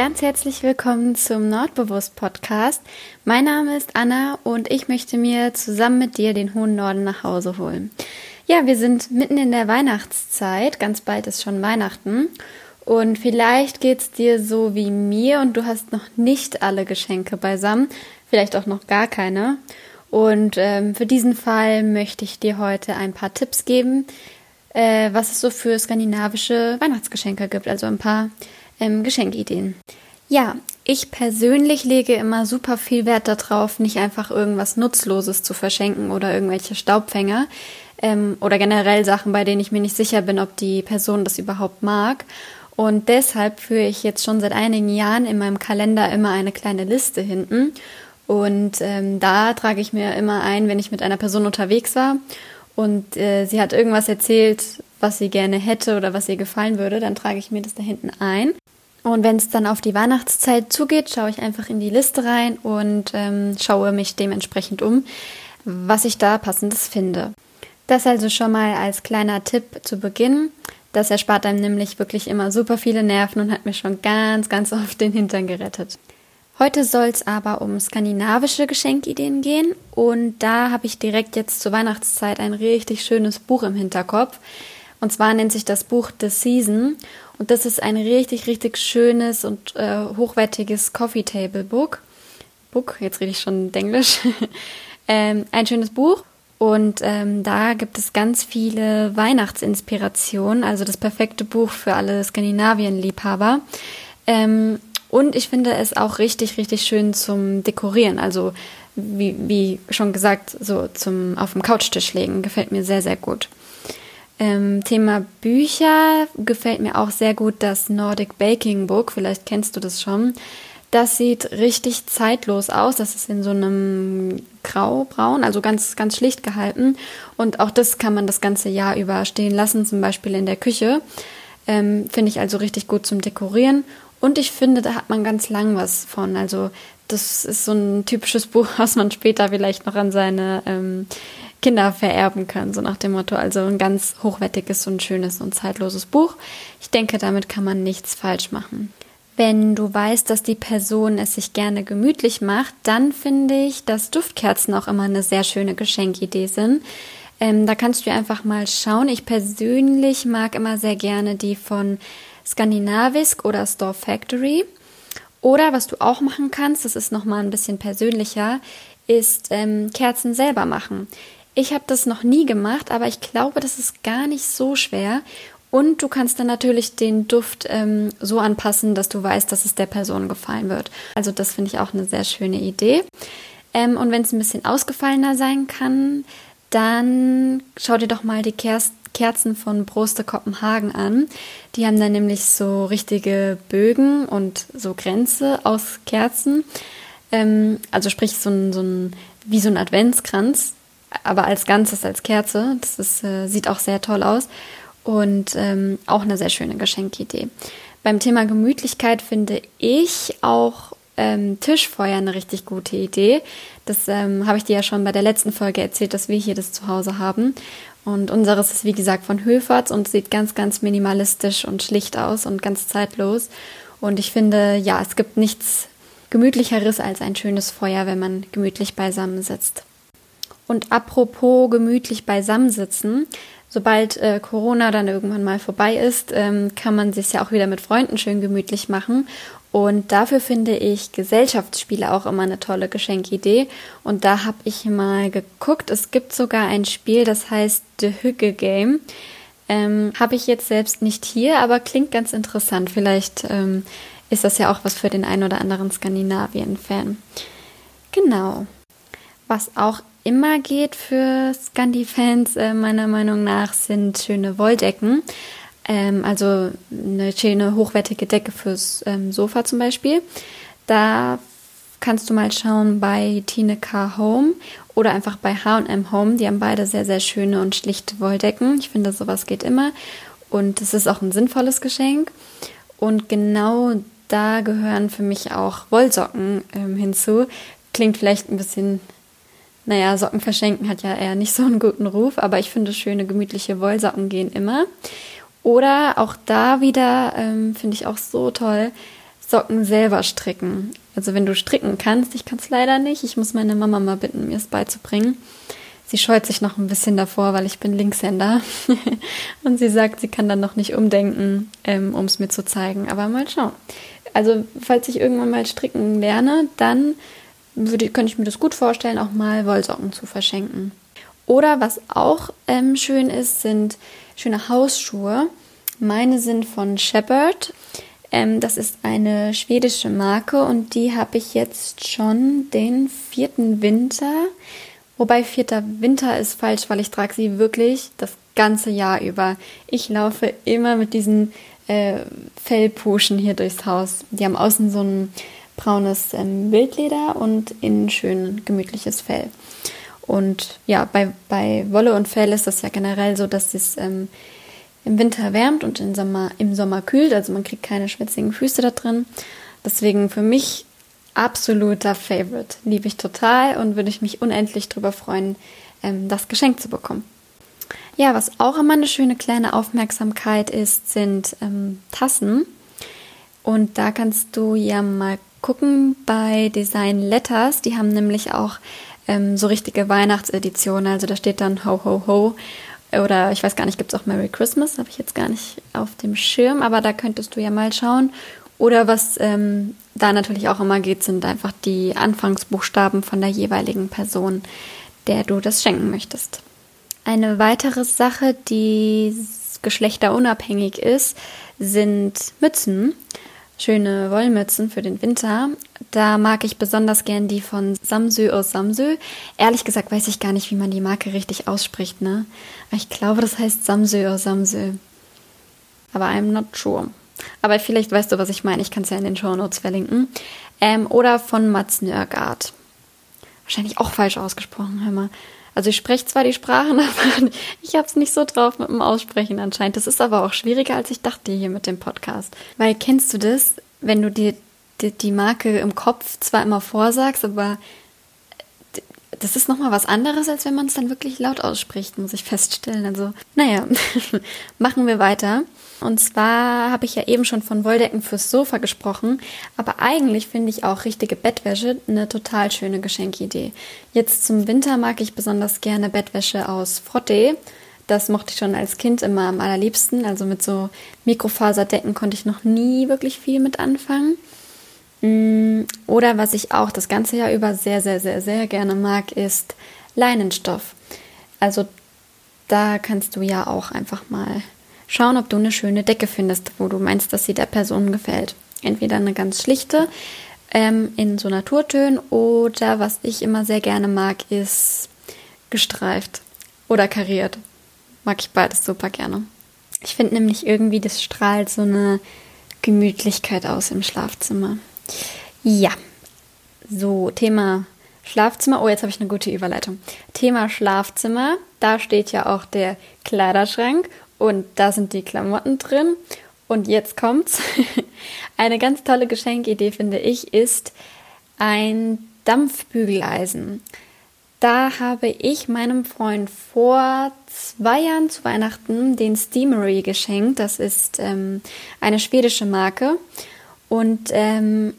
Ganz herzlich willkommen zum Nordbewusst Podcast. Mein Name ist Anna und ich möchte mir zusammen mit dir den hohen Norden nach Hause holen. Ja, wir sind mitten in der Weihnachtszeit, ganz bald ist schon Weihnachten und vielleicht geht's dir so wie mir und du hast noch nicht alle Geschenke beisammen, vielleicht auch noch gar keine. Und ähm, für diesen Fall möchte ich dir heute ein paar Tipps geben, äh, was es so für skandinavische Weihnachtsgeschenke gibt, also ein paar ähm, Geschenkideen. Ja, ich persönlich lege immer super viel Wert darauf, nicht einfach irgendwas Nutzloses zu verschenken oder irgendwelche Staubfänger ähm, oder generell Sachen, bei denen ich mir nicht sicher bin, ob die Person das überhaupt mag. Und deshalb führe ich jetzt schon seit einigen Jahren in meinem Kalender immer eine kleine Liste hinten. Und ähm, da trage ich mir immer ein, wenn ich mit einer Person unterwegs war und äh, sie hat irgendwas erzählt, was sie gerne hätte oder was ihr gefallen würde, dann trage ich mir das da hinten ein. Und wenn es dann auf die Weihnachtszeit zugeht, schaue ich einfach in die Liste rein und ähm, schaue mich dementsprechend um, was ich da passendes finde. Das also schon mal als kleiner Tipp zu Beginn. Das erspart einem nämlich wirklich immer super viele Nerven und hat mir schon ganz, ganz oft den Hintern gerettet. Heute soll es aber um skandinavische Geschenkideen gehen und da habe ich direkt jetzt zur Weihnachtszeit ein richtig schönes Buch im Hinterkopf. Und zwar nennt sich das Buch The Season und das ist ein richtig, richtig schönes und äh, hochwertiges Coffee Table Book. Book, jetzt rede ich schon Englisch. ähm, ein schönes Buch und ähm, da gibt es ganz viele Weihnachtsinspirationen, also das perfekte Buch für alle Skandinavien-Liebhaber. Ähm, und ich finde es auch richtig, richtig schön zum Dekorieren. Also wie, wie schon gesagt, so zum auf dem Couchtisch legen. Gefällt mir sehr, sehr gut. Ähm, Thema Bücher gefällt mir auch sehr gut das Nordic Baking Book. Vielleicht kennst du das schon. Das sieht richtig zeitlos aus. Das ist in so einem graubraun, also ganz, ganz schlicht gehalten. Und auch das kann man das ganze Jahr über stehen lassen, zum Beispiel in der Küche. Ähm, Finde ich also richtig gut zum Dekorieren. Und ich finde, da hat man ganz lang was von. Also das ist so ein typisches Buch, was man später vielleicht noch an seine ähm, Kinder vererben kann, so nach dem Motto. Also ein ganz hochwertiges und schönes und zeitloses Buch. Ich denke, damit kann man nichts falsch machen. Wenn du weißt, dass die Person es sich gerne gemütlich macht, dann finde ich, dass Duftkerzen auch immer eine sehr schöne Geschenkidee sind. Ähm, da kannst du einfach mal schauen. Ich persönlich mag immer sehr gerne die von Skandinavisk oder Store Factory. Oder was du auch machen kannst, das ist nochmal ein bisschen persönlicher, ist ähm, Kerzen selber machen. Ich habe das noch nie gemacht, aber ich glaube, das ist gar nicht so schwer. Und du kannst dann natürlich den Duft ähm, so anpassen, dass du weißt, dass es der Person gefallen wird. Also das finde ich auch eine sehr schöne Idee. Ähm, und wenn es ein bisschen ausgefallener sein kann, dann schau dir doch mal die Kerzen Kerzen von Broste Kopenhagen an. Die haben dann nämlich so richtige Bögen und so Grenze aus Kerzen. Ähm, also sprich so ein, so ein, wie so ein Adventskranz, aber als Ganzes, als Kerze. Das ist, äh, sieht auch sehr toll aus und ähm, auch eine sehr schöne Geschenkidee. Beim Thema Gemütlichkeit finde ich auch ähm, Tischfeuer eine richtig gute Idee. Das ähm, habe ich dir ja schon bei der letzten Folge erzählt, dass wir hier das zu Hause haben. Und unseres ist wie gesagt von Höferts und sieht ganz, ganz minimalistisch und schlicht aus und ganz zeitlos. Und ich finde, ja, es gibt nichts gemütlicheres als ein schönes Feuer, wenn man gemütlich beisammen sitzt. Und apropos gemütlich beisammensitzen, sobald äh, Corona dann irgendwann mal vorbei ist, ähm, kann man sich ja auch wieder mit Freunden schön gemütlich machen. Und dafür finde ich Gesellschaftsspiele auch immer eine tolle Geschenkidee. Und da habe ich mal geguckt. Es gibt sogar ein Spiel, das heißt The Hügge Game. Ähm, habe ich jetzt selbst nicht hier, aber klingt ganz interessant. Vielleicht ähm, ist das ja auch was für den einen oder anderen Skandinavien-Fan. Genau. Was auch immer geht für Scandi-Fans, äh, meiner Meinung nach, sind schöne Wolldecken. Ähm, also eine schöne hochwertige Decke fürs ähm, Sofa zum Beispiel. Da kannst du mal schauen bei Tine K Home oder einfach bei H&M Home. Die haben beide sehr, sehr schöne und schlichte Wolldecken. Ich finde, sowas geht immer. Und es ist auch ein sinnvolles Geschenk. Und genau da gehören für mich auch Wollsocken ähm, hinzu. Klingt vielleicht ein bisschen, naja, Socken verschenken hat ja eher nicht so einen guten Ruf, aber ich finde, schöne, gemütliche Wollsocken gehen immer. Oder auch da wieder, ähm, finde ich auch so toll, Socken selber stricken. Also wenn du stricken kannst, ich kann es leider nicht. Ich muss meine Mama mal bitten, mir es beizubringen. Sie scheut sich noch ein bisschen davor, weil ich bin Linkshänder. und sie sagt, sie kann dann noch nicht umdenken, ähm, um es mir zu zeigen. Aber mal schauen. Also falls ich irgendwann mal stricken lerne, dann würde, könnte ich mir das gut vorstellen, auch mal Wollsocken zu verschenken. Oder was auch ähm, schön ist, sind schöne Hausschuhe. Meine sind von Shepherd. Ähm, das ist eine schwedische Marke und die habe ich jetzt schon den vierten Winter. Wobei vierter Winter ist falsch, weil ich trage sie wirklich das ganze Jahr über. Ich laufe immer mit diesen äh, Fellpuschen hier durchs Haus. Die haben außen so ein braunes ähm, Wildleder und innen schön gemütliches Fell. Und ja, bei, bei Wolle und Fell ist das ja generell so, dass es ähm, im Winter wärmt und im Sommer, im Sommer kühlt. Also man kriegt keine schwitzigen Füße da drin. Deswegen für mich absoluter Favorite. Liebe ich total und würde ich mich unendlich darüber freuen, ähm, das Geschenk zu bekommen. Ja, was auch immer eine schöne kleine Aufmerksamkeit ist, sind ähm, Tassen. Und da kannst du ja mal gucken bei Design Letters. Die haben nämlich auch ähm, so richtige Weihnachtseditionen. Also da steht dann Ho Ho Ho. Oder ich weiß gar nicht, gibt es auch Merry Christmas? Habe ich jetzt gar nicht auf dem Schirm, aber da könntest du ja mal schauen. Oder was ähm, da natürlich auch immer geht, sind einfach die Anfangsbuchstaben von der jeweiligen Person, der du das schenken möchtest. Eine weitere Sache, die geschlechterunabhängig ist, sind Mützen schöne Wollmützen für den Winter. Da mag ich besonders gern die von Samsö aus Samsö. Ehrlich gesagt weiß ich gar nicht, wie man die Marke richtig ausspricht, ne? Ich glaube, das heißt Samsö aus Samsö. Aber I'm not sure. Aber vielleicht weißt du, was ich meine. Ich kann es ja in den Show Notes verlinken. Ähm, oder von Mats Nörgard. Wahrscheinlich auch falsch ausgesprochen, hör mal. Also ich spreche zwar die Sprachen, aber ich habe es nicht so drauf mit dem Aussprechen anscheinend. Das ist aber auch schwieriger, als ich dachte hier mit dem Podcast. Weil kennst du das, wenn du dir die, die Marke im Kopf zwar immer vorsagst, aber das ist nochmal was anderes, als wenn man es dann wirklich laut ausspricht, muss ich feststellen. Also, naja, machen wir weiter. Und zwar habe ich ja eben schon von Wolldecken fürs Sofa gesprochen, aber eigentlich finde ich auch richtige Bettwäsche eine total schöne Geschenkidee. Jetzt zum Winter mag ich besonders gerne Bettwäsche aus Frotte. Das mochte ich schon als Kind immer am allerliebsten. Also mit so Mikrofaserdecken konnte ich noch nie wirklich viel mit anfangen. Mm, oder was ich auch das ganze Jahr über sehr, sehr, sehr, sehr gerne mag, ist Leinenstoff. Also da kannst du ja auch einfach mal schauen, ob du eine schöne Decke findest, wo du meinst, dass sie der Person gefällt. Entweder eine ganz schlichte ähm, in so Naturtönen oder was ich immer sehr gerne mag, ist gestreift oder kariert. Mag ich beides super gerne. Ich finde nämlich irgendwie, das strahlt so eine Gemütlichkeit aus im Schlafzimmer. Ja, so Thema Schlafzimmer. Oh, jetzt habe ich eine gute Überleitung. Thema Schlafzimmer. Da steht ja auch der Kleiderschrank und da sind die Klamotten drin. Und jetzt kommt's. Eine ganz tolle Geschenkidee, finde ich, ist ein Dampfbügeleisen. Da habe ich meinem Freund vor zwei Jahren zu Weihnachten den Steamery geschenkt. Das ist ähm, eine schwedische Marke. Und ähm,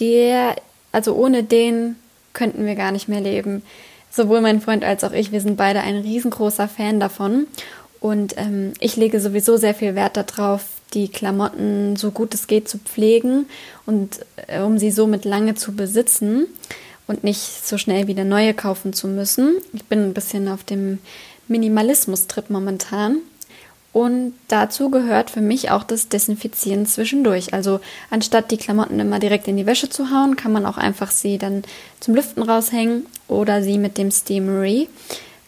der, also ohne den könnten wir gar nicht mehr leben. Sowohl mein Freund als auch ich, wir sind beide ein riesengroßer Fan davon. Und ähm, ich lege sowieso sehr viel Wert darauf, die Klamotten so gut es geht zu pflegen und äh, um sie somit lange zu besitzen und nicht so schnell wieder neue kaufen zu müssen. Ich bin ein bisschen auf dem Minimalismus-Trip momentan. Und dazu gehört für mich auch das Desinfizieren zwischendurch. Also anstatt die Klamotten immer direkt in die Wäsche zu hauen, kann man auch einfach sie dann zum Lüften raushängen oder sie mit dem Steamery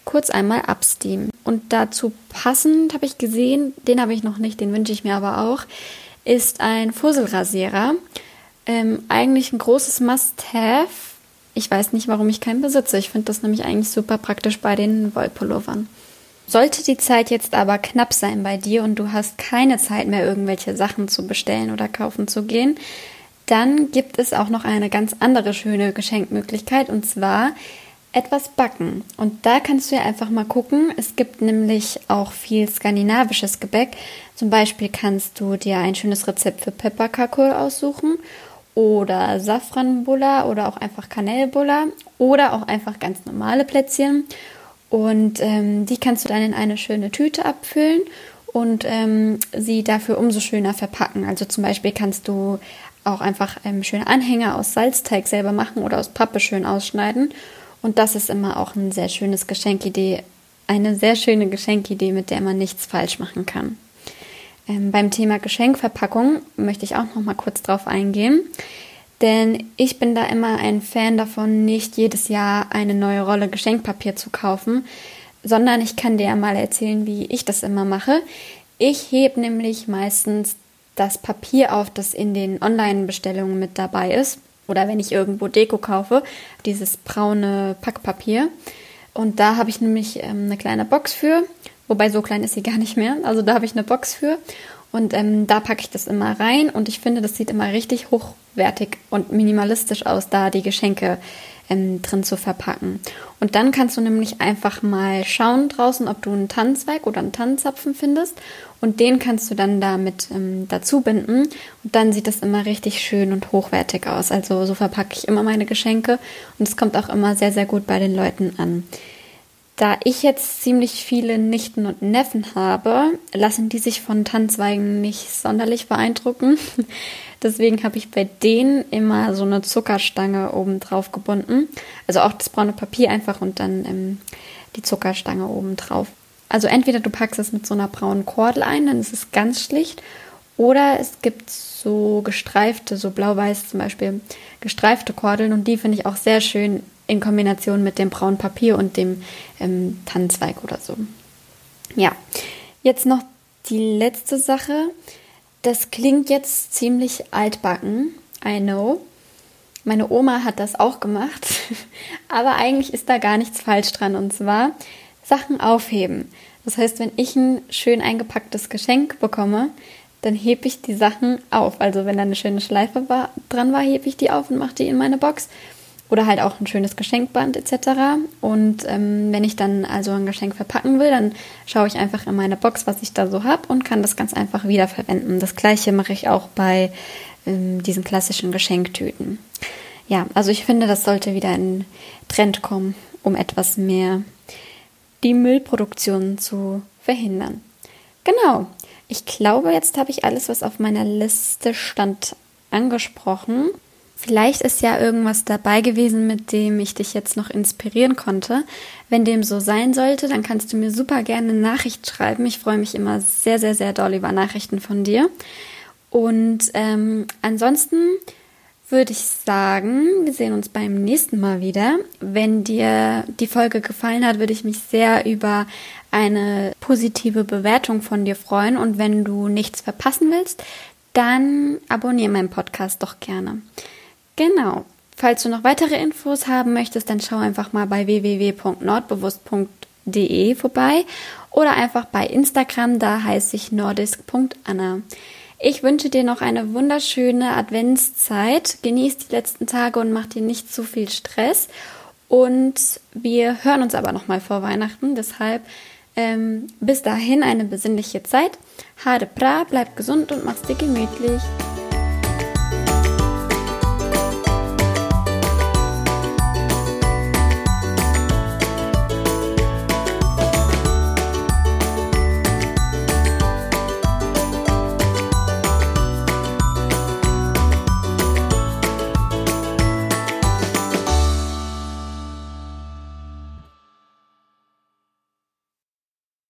kurz einmal absteamen. Und dazu passend habe ich gesehen, den habe ich noch nicht, den wünsche ich mir aber auch, ist ein Fusselrasierer. Ähm, eigentlich ein großes Must-Have. Ich weiß nicht, warum ich keinen besitze. Ich finde das nämlich eigentlich super praktisch bei den Wollpullovern. Sollte die Zeit jetzt aber knapp sein bei dir und du hast keine Zeit mehr, irgendwelche Sachen zu bestellen oder kaufen zu gehen, dann gibt es auch noch eine ganz andere schöne Geschenkmöglichkeit und zwar etwas backen. Und da kannst du ja einfach mal gucken. Es gibt nämlich auch viel skandinavisches Gebäck. Zum Beispiel kannst du dir ein schönes Rezept für Pepperkakul aussuchen oder Safranbulla oder auch einfach Kanellbulla oder auch einfach ganz normale Plätzchen. Und ähm, die kannst du dann in eine schöne Tüte abfüllen und ähm, sie dafür umso schöner verpacken. Also zum Beispiel kannst du auch einfach ähm, schöne Anhänger aus Salzteig selber machen oder aus Pappe schön ausschneiden und das ist immer auch ein sehr schönes Geschenkidee, eine sehr schöne Geschenkidee, mit der man nichts falsch machen kann. Ähm, beim Thema Geschenkverpackung möchte ich auch noch mal kurz drauf eingehen, denn ich bin da immer ein Fan davon, nicht jedes Jahr eine neue Rolle Geschenkpapier zu kaufen, sondern ich kann dir mal erzählen, wie ich das immer mache. Ich hebe nämlich meistens das Papier auf, das in den Online-Bestellungen mit dabei ist oder wenn ich irgendwo Deko kaufe, dieses braune Packpapier. Und da habe ich nämlich ähm, eine kleine Box für, wobei so klein ist sie gar nicht mehr. Also da habe ich eine Box für und ähm, da packe ich das immer rein und ich finde, das sieht immer richtig hochwertig und minimalistisch aus, da die Geschenke ähm, drin zu verpacken. Und dann kannst du nämlich einfach mal schauen draußen, ob du einen Tannenzweig oder einen Tannenzapfen findest und den kannst du dann damit ähm, dazu binden und dann sieht das immer richtig schön und hochwertig aus. Also so verpacke ich immer meine Geschenke und es kommt auch immer sehr, sehr gut bei den Leuten an. Da ich jetzt ziemlich viele Nichten und Neffen habe, lassen die sich von Tannenzweigen nicht sonderlich beeindrucken. Deswegen habe ich bei denen immer so eine Zuckerstange oben drauf gebunden. Also auch das braune Papier einfach und dann ähm, die Zuckerstange oben drauf. Also entweder du packst es mit so einer braunen Kordel ein, dann ist es ganz schlicht. Oder es gibt so gestreifte, so blau-weiß zum Beispiel, gestreifte Kordeln und die finde ich auch sehr schön in Kombination mit dem braunen Papier und dem ähm, Tannenzweig oder so. Ja, jetzt noch die letzte Sache. Das klingt jetzt ziemlich altbacken, I know. Meine Oma hat das auch gemacht, aber eigentlich ist da gar nichts falsch dran. Und zwar Sachen aufheben. Das heißt, wenn ich ein schön eingepacktes Geschenk bekomme, dann hebe ich die Sachen auf. Also wenn da eine schöne Schleife war, dran war, hebe ich die auf und mache die in meine Box. Oder halt auch ein schönes Geschenkband etc. Und ähm, wenn ich dann also ein Geschenk verpacken will, dann schaue ich einfach in meine Box, was ich da so habe und kann das ganz einfach wiederverwenden. Das gleiche mache ich auch bei ähm, diesen klassischen Geschenktüten. Ja, also ich finde, das sollte wieder in Trend kommen, um etwas mehr die Müllproduktion zu verhindern. Genau. Ich glaube, jetzt habe ich alles, was auf meiner Liste stand, angesprochen. Vielleicht ist ja irgendwas dabei gewesen, mit dem ich dich jetzt noch inspirieren konnte. Wenn dem so sein sollte, dann kannst du mir super gerne eine Nachricht schreiben. Ich freue mich immer sehr, sehr, sehr doll über Nachrichten von dir. Und ähm, ansonsten würde ich sagen, wir sehen uns beim nächsten Mal wieder. Wenn dir die Folge gefallen hat, würde ich mich sehr über eine positive Bewertung von dir freuen. Und wenn du nichts verpassen willst, dann abonniere meinen Podcast doch gerne. Genau. Falls du noch weitere Infos haben möchtest, dann schau einfach mal bei www.nordbewusst.de vorbei oder einfach bei Instagram, da heiße ich nordisk.anna. Ich wünsche dir noch eine wunderschöne Adventszeit. Genieß die letzten Tage und mach dir nicht zu viel Stress. Und wir hören uns aber noch mal vor Weihnachten. Deshalb ähm, bis dahin eine besinnliche Zeit. Hade pra, bleib gesund und mach's dir gemütlich.